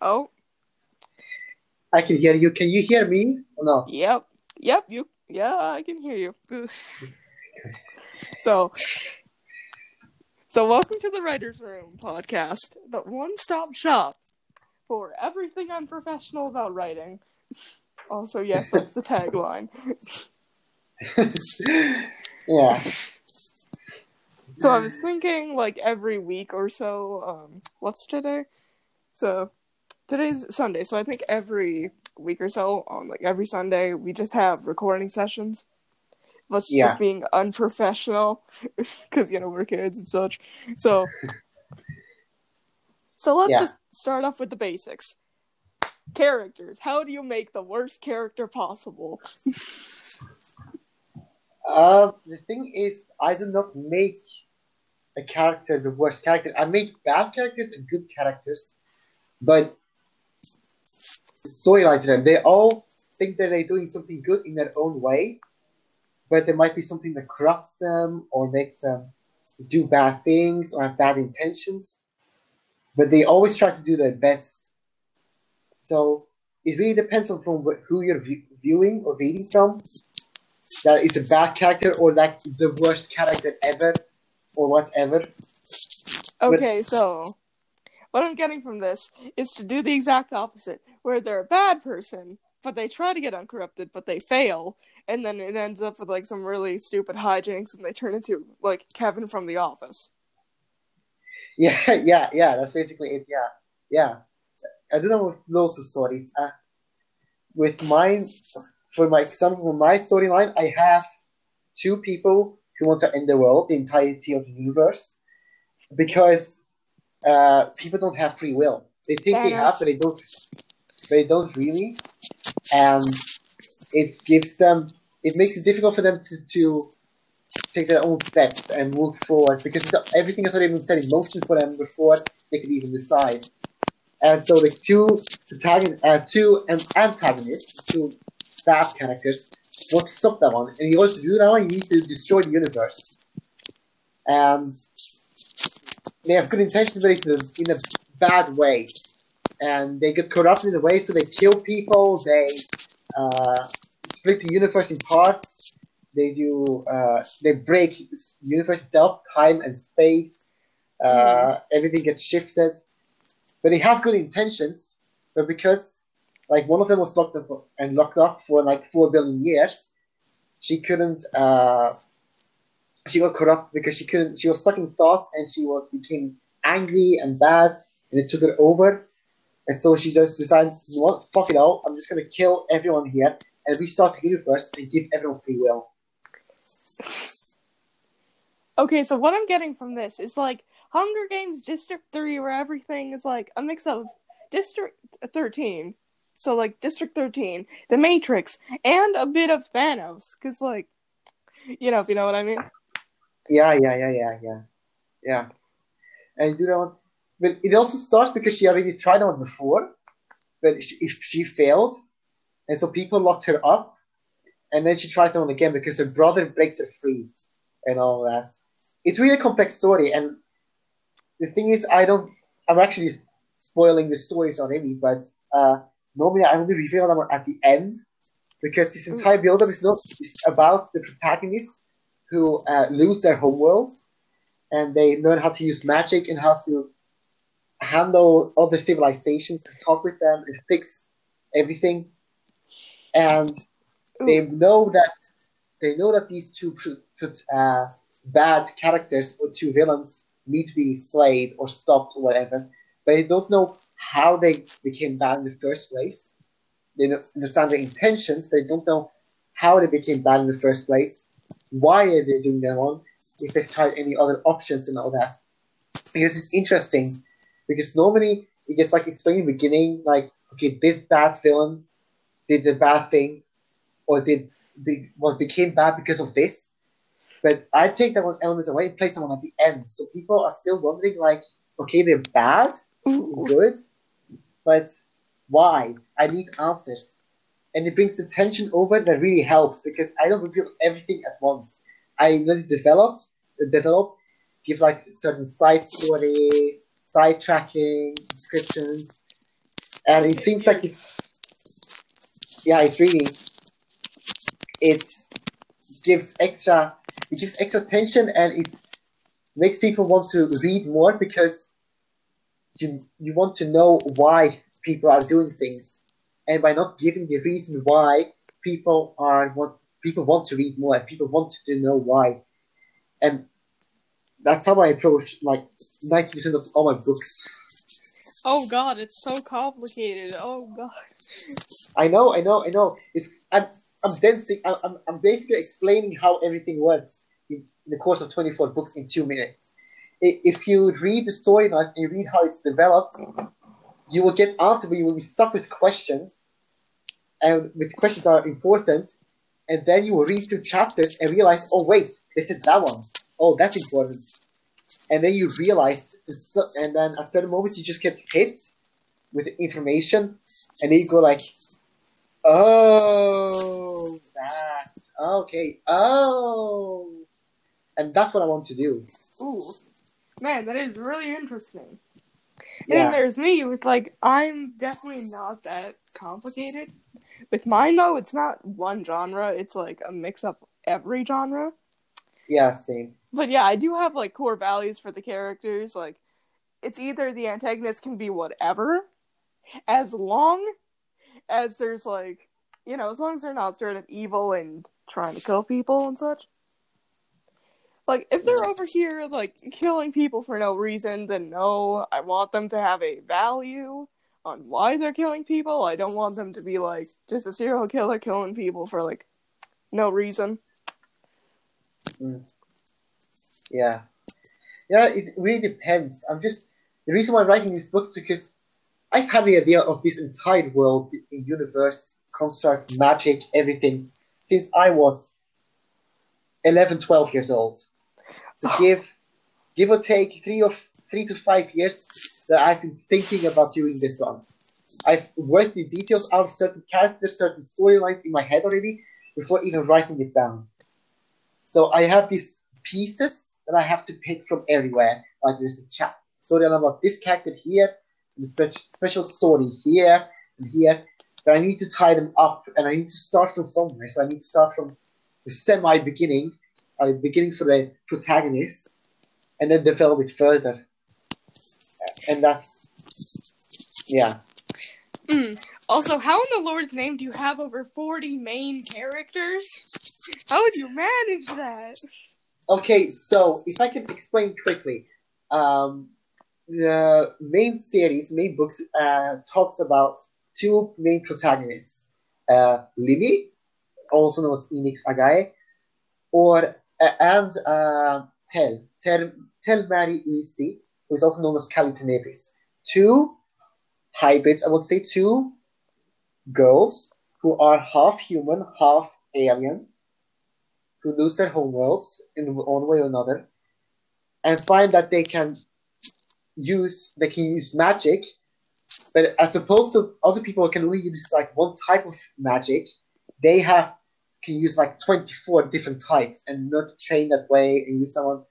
Oh, I can hear you. Can you hear me or not? yep, yep. You, yeah, I can hear you. so, so welcome to the Writers Room podcast, the one-stop shop for everything unprofessional about writing. Also, yes, that's the tagline. yeah. So I was thinking, like every week or so. Um, what's today? So today's Sunday. So I think every week or so, on like every Sunday, we just have recording sessions. Let's Yeah. just being unprofessional because you know we're kids and such. So, so let's Yeah. just start off with the basics. Characters. How do you make the worst character possible? Uh, the thing is, I do not make a character the worst character. I make bad characters and good characters, but storyline to them. They all think that they're doing something good in their own way, but there might be something that corrupts them or makes them do bad things or have bad intentions. But they always try to do their best. So it really depends on from who you're view- viewing or reading from. That is a bad character or like the worst character ever or whatever. Okay, so what I'm getting from this is to do the exact opposite, where they're a bad person, but they try to get uncorrupted, but they fail, and then it ends up with like some really stupid hijinks, and they turn into like Kevin from The Office. Yeah, yeah, yeah. That's basically it. Yeah, yeah. I don't know with lots of stories. Uh, with mine, for my example, for my storyline, I have two people who want to end the world, the entirety of the universe, because uh, people don't have free will. They think Fair they enough. have, but they don't. They don't really, and it gives them. It makes it difficult for them to, to take their own steps and move forward because everything is already been set in motion for them before they could even decide. And so the two protagon- uh, two an- antagonists, two bad characters, want to stop that one. And in order to do that one, you need to destroy the universe. And they have good intentions, but it's in a, bad way. And they get corrupted in a way, so they kill people, they uh, split the universe in parts, they do uh, they break universe itself, time and space. Uh, Everything gets shifted, but they have good intentions. But because like one of them was locked up and locked up for like four billion years, she couldn't. She got corrupt because she couldn't. She was sucking thoughts and she was, became angry and bad, and it took her over. And so she just decided, you know what, fuck it all. I'm just gonna kill everyone here and restart the universe and give everyone free will. Okay, so what I'm getting from this is like Hunger Games District 3, where everything is like a mix of District 13, so like District 13, The Matrix, and a bit of Thanos, because like, you know, if you know what I mean. Yeah, yeah, yeah, yeah, yeah, yeah. And you know, but it also starts because she already tried one before, but if she failed, and so people locked her up, and then she tries one again because her brother breaks her free, and all that. It's really a complex story, and the thing is, I don't. I'm actually spoiling the stories on already, but uh, normally I only reveal them at the end because this entire build-up is not is about the protagonists who uh, lose their homeworlds and they learn how to use magic and how to handle other civilizations and talk with them and fix everything. And they know that they know that these two put, uh, bad characters or two villains need to be slayed or stopped or whatever, but they don't know how they became bad in the first place. They don't understand their intentions, but they don't know how they became bad in the first place. Why are they doing that one? If they've tried any other options and all that. Because it's interesting. Because normally it gets like explained in the beginning, like, okay, this bad villain did the bad thing, or did be, well, became bad because of this. But I take that one element away and place someone at the end. So people are still wondering, like, okay, they're bad, Ooh. good, but why? I need answers. And it brings the tension over that really helps because I don't reveal everything at once. I let it develop, develop, give like certain side stories, side tracking, descriptions, and it seems like it's yeah, it's reading. It gives extra, it gives extra tension and it makes people want to read more because you you want to know why people are doing things, and by not giving the reason why people are want people want to read more, and people want to know why, and that's how I approach like ninety percent of all my books. Oh God, it's so complicated. Oh God. I know, I know, I know. It's I'm I'm dancing. I'm I'm basically explaining how everything works in, in the course of twenty four books in two minutes. If you read the storylines and you read how it's developed, you will get answers, but you will be stuck with questions, and with questions are important. And then you will read through chapters and realize, oh wait, they said that one. Oh, that's important and then you realize, and then at certain moments you just get hit with information, and then you go like, "Oh, that okay, oh," and that's what I want to do. Ooh, man, that is really interesting. Yeah. And there's me with like, I'm definitely not that complicated. With mine though, it's not one genre; it's like a mix up every genre. Yeah, same. But yeah, I do have like core values for the characters. Like, it's either the antagonist can be whatever, as long as there's like, you know, as long as they're not straight up evil and trying to kill people and such. Like, if they're over here, like, killing people for no reason, then no, I want them to have a value on why they're killing people. I don't want them to be, like, just a serial killer killing people for, like, no reason. Mm. Yeah, yeah. It really depends. I'm just the reason why I'm writing this book is because I've had the idea of this entire world, the universe, construct, magic, everything since I was 11, 12 years old. So oh. give, give or take three or three to five years that I've been thinking about doing this one. I've worked the details out of certain characters, certain storylines in my head already before even writing it down. So I have these pieces that I have to pick from everywhere. Like there's a chat story about this character here, and a special special story here and here. But I need to tie them up, and I need to start from somewhere. So I need to start from the semi beginning, uh, beginning for the protagonist, and then develop it further. And that's yeah. Mm. Also, how in the Lord's name do you have over 40 main characters? How would you manage that? Okay, so if I can explain quickly, um, the main series, main books, uh, talks about two main protagonists, uh, Lily, also known as Enix Agae, or and uh, Tel, Tel, Tel Mary Uisti, who is also known as Kalitenepis. Two hybrids, I would say two girls who are half human, half alien, who lose their homeworlds in one way or another, and find that they can use they can use magic, but as opposed to other people can only use like one type of magic, they have can use like twenty four different types and not train that way and use someone.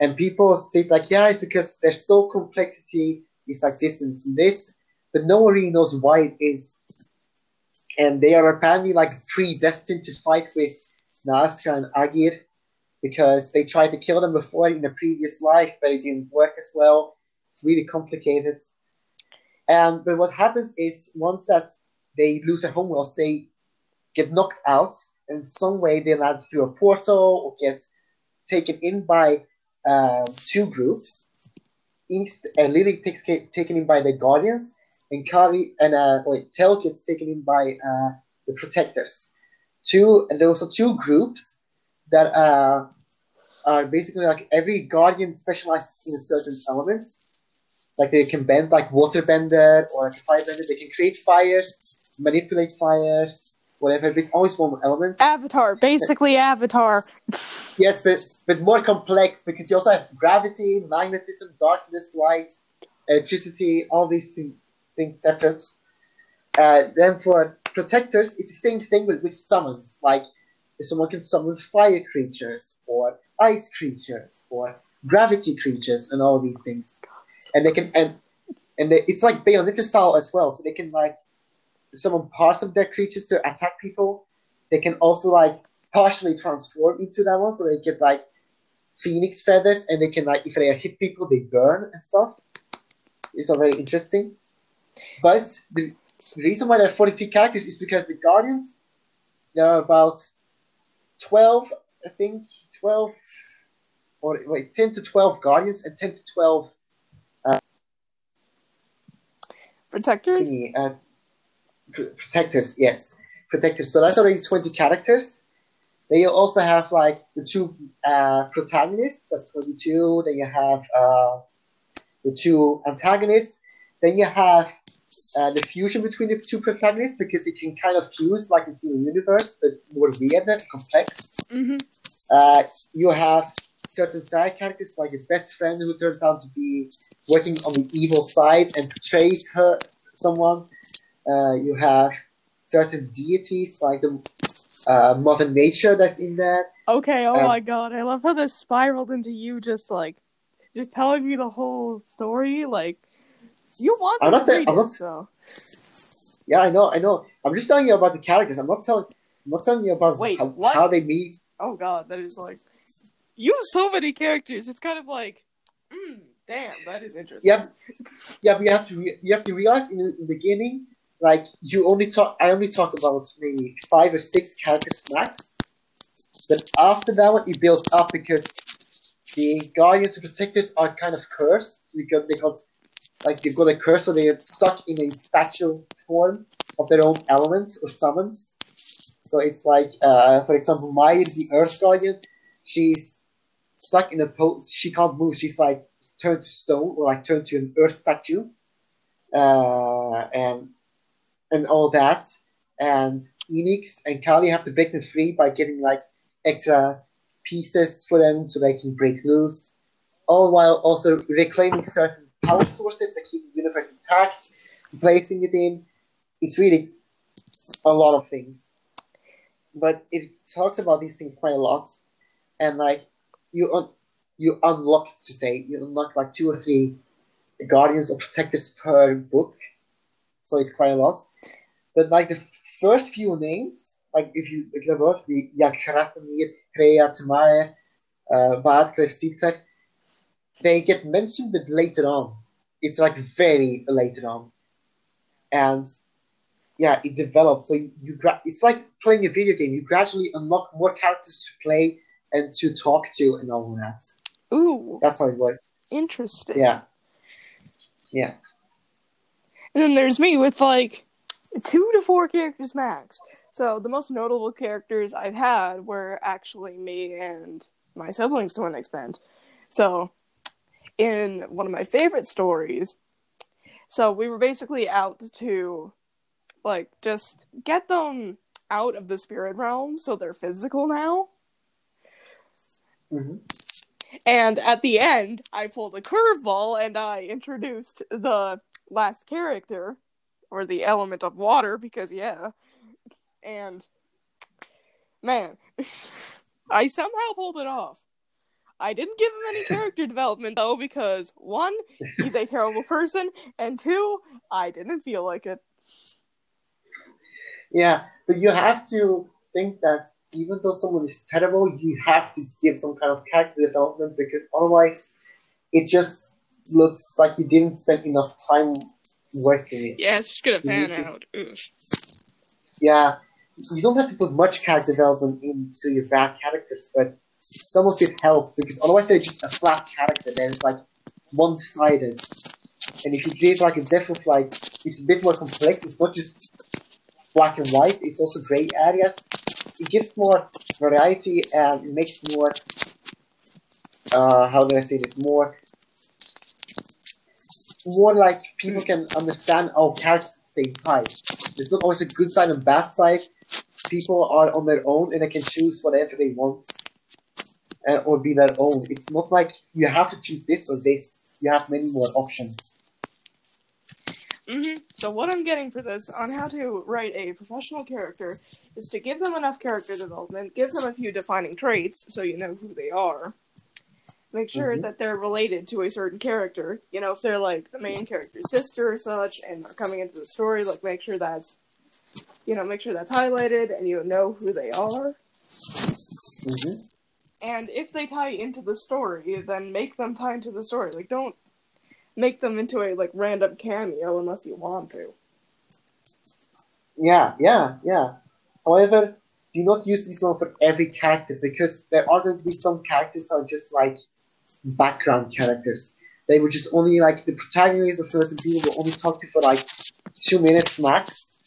And people say like, yeah, it's because there's so complexity. It's like this and this, but no one really knows why it is. And they are apparently like predestined to fight with Nasra and Agir because they tried to kill them before in the previous life, but it didn't work as well. It's really complicated. And but what happens is once that they lose their homeworld, they get knocked out, in some way they land through a portal or get taken in by uh, two groups. East and Lily takes taken in by the Guardians, and Kali and uh, wait, Tel gets taken in by uh, the Protectors two and there are also two groups that uh, are basically like every guardian specializes in a certain element. Like they can bend like water bender or like a fire bender. They can create fires, manipulate fires, whatever, but always one element. Avatar, basically but, Avatar. yes, but but more complex because you also have gravity, magnetism, darkness, light, electricity, all these things, things separate. Uh, then for protectors, it's the same thing with, with summons. Like if someone can summon fire creatures or ice creatures or gravity creatures and all these things, and they can and and they, it's like Bayonetta style as well. So they can like summon parts of their creatures to attack people. They can also like partially transform into that one, so they get like phoenix feathers, and they can like if they hit people, they burn and stuff. It's all very interesting. But the reason why there are 43 characters is because the Guardians, there are about 12, I think, 12, or wait, 10 to 12 Guardians and 10 to 12 uh, Protectors? thingy, uh, protectors, yes. Protectors. So that's already 20 characters. Then you also have like the two uh, protagonists, that's 22. Then you have uh, the two antagonists. Then you have uh, the fusion between the two protagonists because it can kind of fuse like it's in the universe, but more weird and complex. Mm-hmm. Uh, you have certain side characters like his best friend who turns out to be working on the evil side and betrays her someone. Uh, you have certain deities like the uh, Mother Nature that's in there. Okay, oh Um, my god, I love how this spiraled into you just like just telling me the whole story. Like you want I'm not saying- I'm not- so Yeah, I know, I know. I'm just telling you about the characters. I'm not telling. I'm not telling you about Wait, how, how they meet. oh god, that is like you have so many characters. It's kind of like, mm, damn, that is interesting. Yeah, yeah. But you have to re- you have to realize in the, in the beginning, like you only talk. I only talk about maybe five or six characters max. But after that one, it builds up because the guardians and protectors are kind of cursed because they got like they've got a curse, so they're stuck in a statue form of their own element or summons. So it's like, uh, for example, Maya, the Earth Guardian, she's stuck in a pose. She can't move. She's like turned to stone or like turned to an Earth statue, uh, and and all that. And Enix and Kali have to break them free by getting like extra pieces for them so they can break loose. All while also reclaiming certain power sources that keep the universe intact, placing it in. It's really a lot of things. But it talks about these things quite a lot. And like you un- you unlock to say, you unlock like two or three guardians or protectors per book. So it's quite a lot. But like the first few names, like if you look them up, the Yakratamir, Kreia, Tamaya, uh, Badklef, Seedclef, they get mentioned but later on. It's like very later on. And yeah, it develops. So you, you gra- it's like playing a video game. You gradually unlock more characters to play and to talk to and all that. Ooh, That's how it works. interesting. Yeah. Yeah. And then there's me with like two to four characters max. So the most notable characters I've had were actually me and my siblings to an extent. So in one of my favorite stories, so we were basically out to like just get them out of the spirit realm so they're physical now. hmm And at the end, I pulled a curveball and I introduced the last character, or the element of water, because yeah. And man, I somehow pulled it off. I didn't give him any character development though, because one, he's a terrible person, and two, I didn't feel like it. Yeah, but you have to think that even though someone is terrible, you have to give some kind of character development because otherwise, it just looks like you didn't spend enough time working it. Yeah, it's just gonna You pan to- out. Oof. Yeah, you don't have to put much character development into your bad characters, but some of it helps because otherwise they're just a flat character. Then it's like one-sided. And if you create like a of like, it's a bit more complex. It's not just black and white. It's also gray areas. It gives more variety and it makes more. Uh, how do I say this? More. More like people can understand our characters same time. There's not always a good side and bad side. People are on their own and they can choose whatever they want uh, or be their own. It's not like you have to choose this or this. You have many more options. hmm So what I'm getting for this on how to write a professional character is to give them enough character development, give them a few defining traits so you know who they are, make sure Mhm. that they're related to a certain character. You know, if they're like the main character's sister or such, and are coming into the story, like make sure that's, you know, make sure that's highlighted and you know who they are. hmm And if they tie into the story, then make them tie into the story. Like, don't make them into a like random cameo unless you want to. Yeah, yeah, yeah. However, do not use this one for every character because there are going to be some characters that are just like background characters. They were just only like the protagonists of certain people will only talk to for like two minutes max.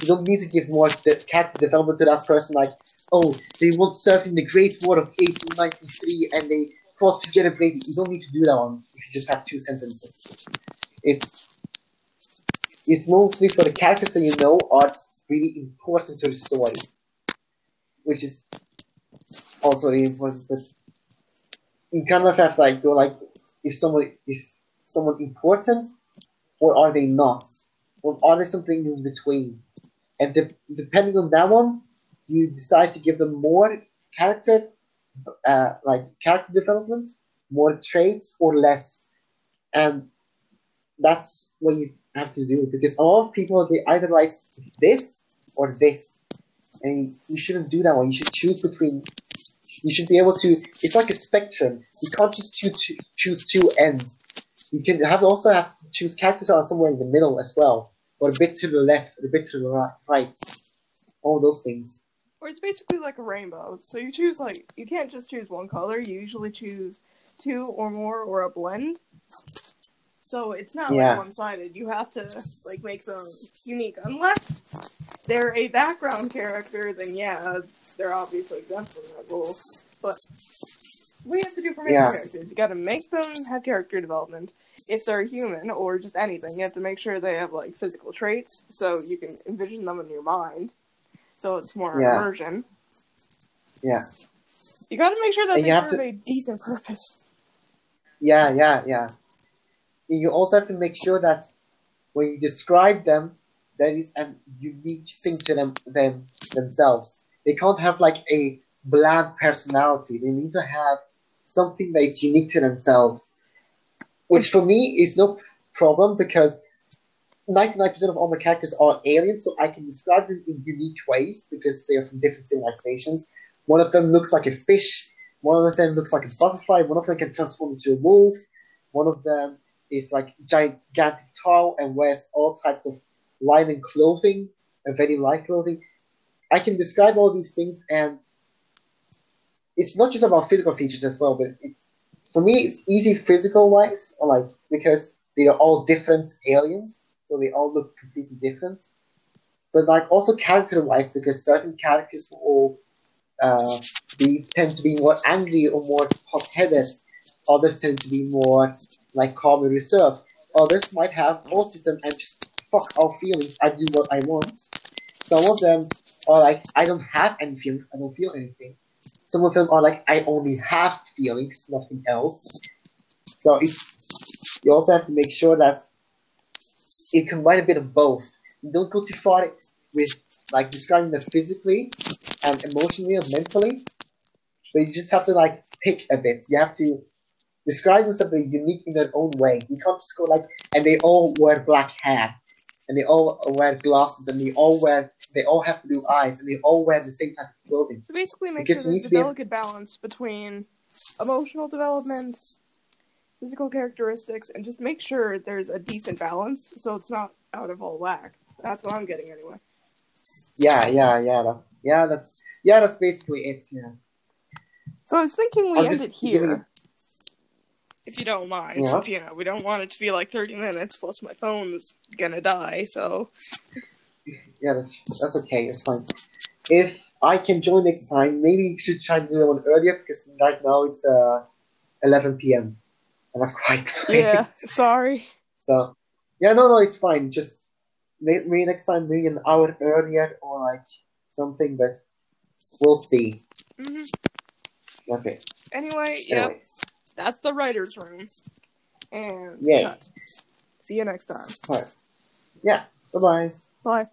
You don't need to give more de- character development to that person. Like, oh, they once served in the Great War of 1893 and they fought together bravely. You don't need to do that one if you just have two sentences. It's it's mostly for the characters that you know are really important to the story, which is also really important. But you kind of have to like go like, is someone is someone important, or are they not, or are they something in between? And de- depending on that one, you decide to give them more character, uh, like character development, more traits, or less, and that's what you have to do because a lot of people they either like this or this, and you shouldn't do that one. You should choose between. You should be able to. It's like a spectrum. You can't just choose choose two ends. You can have also have to choose characters that are somewhere in the middle as well, or a bit to the left, or a bit to the right. All those things. Or it's basically like a rainbow. So you choose like you can't just choose one color. You usually choose two or more or a blend. So it's not Yeah. like one sided. You have to like make them unique. Unless they're a background character, then yeah, they're obviously from that rule. But we have to do for main Yeah. characters. You gotta make them have character development. If they're human or just anything, you have to make sure they have like physical traits so you can envision them in your mind. So it's more Yeah. immersion. Yeah. You gotta make sure that And they have serve to- a decent purpose. Yeah, yeah, yeah. You also have to make sure that when you describe them, there is a unique thing to them, them themselves. They can't have like a bland personality. They need to have something that is unique to themselves. Which for me is no problem because 99% of all my characters are aliens, so I can describe them in unique ways because they are from different civilizations. One of them looks like a fish, one of them looks like a butterfly, one of them can transform into a wolf, one of them is like gigantic tall and wears all types of linen clothing, and very light clothing. I can describe all these things, and it's not just about physical features as well, but it's for me it's easy physical wise, like because they are all different aliens, so they all look completely different. But like also character wise, because certain characters will uh, be tend to be more angry or more hot headed. Others tend to be more like calm and reserved. Others might have autism and just fuck all feelings. I do what I want. Some of them are like, I don't have any feelings. I don't feel anything. Some of them are like, I only have feelings, nothing else. So it's you also have to make sure that you combine a bit of both. Don't go too far with like describing them physically and emotionally and mentally, but you just have to like pick a bit. You have to describe them something unique in their own way. You can't just go like, and they all wear black hair, and they all wear glasses, and they all wear, they all have blue eyes, and they all wear the same type of clothing. So basically, make sure there's a to be able- delicate balance between emotional development, physical characteristics, and just make sure there's a decent balance so it's not out of all whack. That's what I'm getting anyway. Yeah, yeah, yeah, that, yeah, that's yeah, that's basically it. Yeah, So I was thinking we I'm end just it here. If you don't mind, Yeah. since you know we don't want it to be like 30 minutes. Plus, my phone's gonna die. So yeah, that's that's okay. It's fine. If I can join next time, maybe you should try to do one earlier because right now it's uh 11 p.m. and that's quite late. yeah, sorry. So, yeah, no, no, it's fine. Just may- maybe next time, maybe an hour earlier or like something, but we'll see. hmm Okay. Anyway, Anyways, that's the writers' room. And cut. See you next time. Yeah. Bye bye. Bye.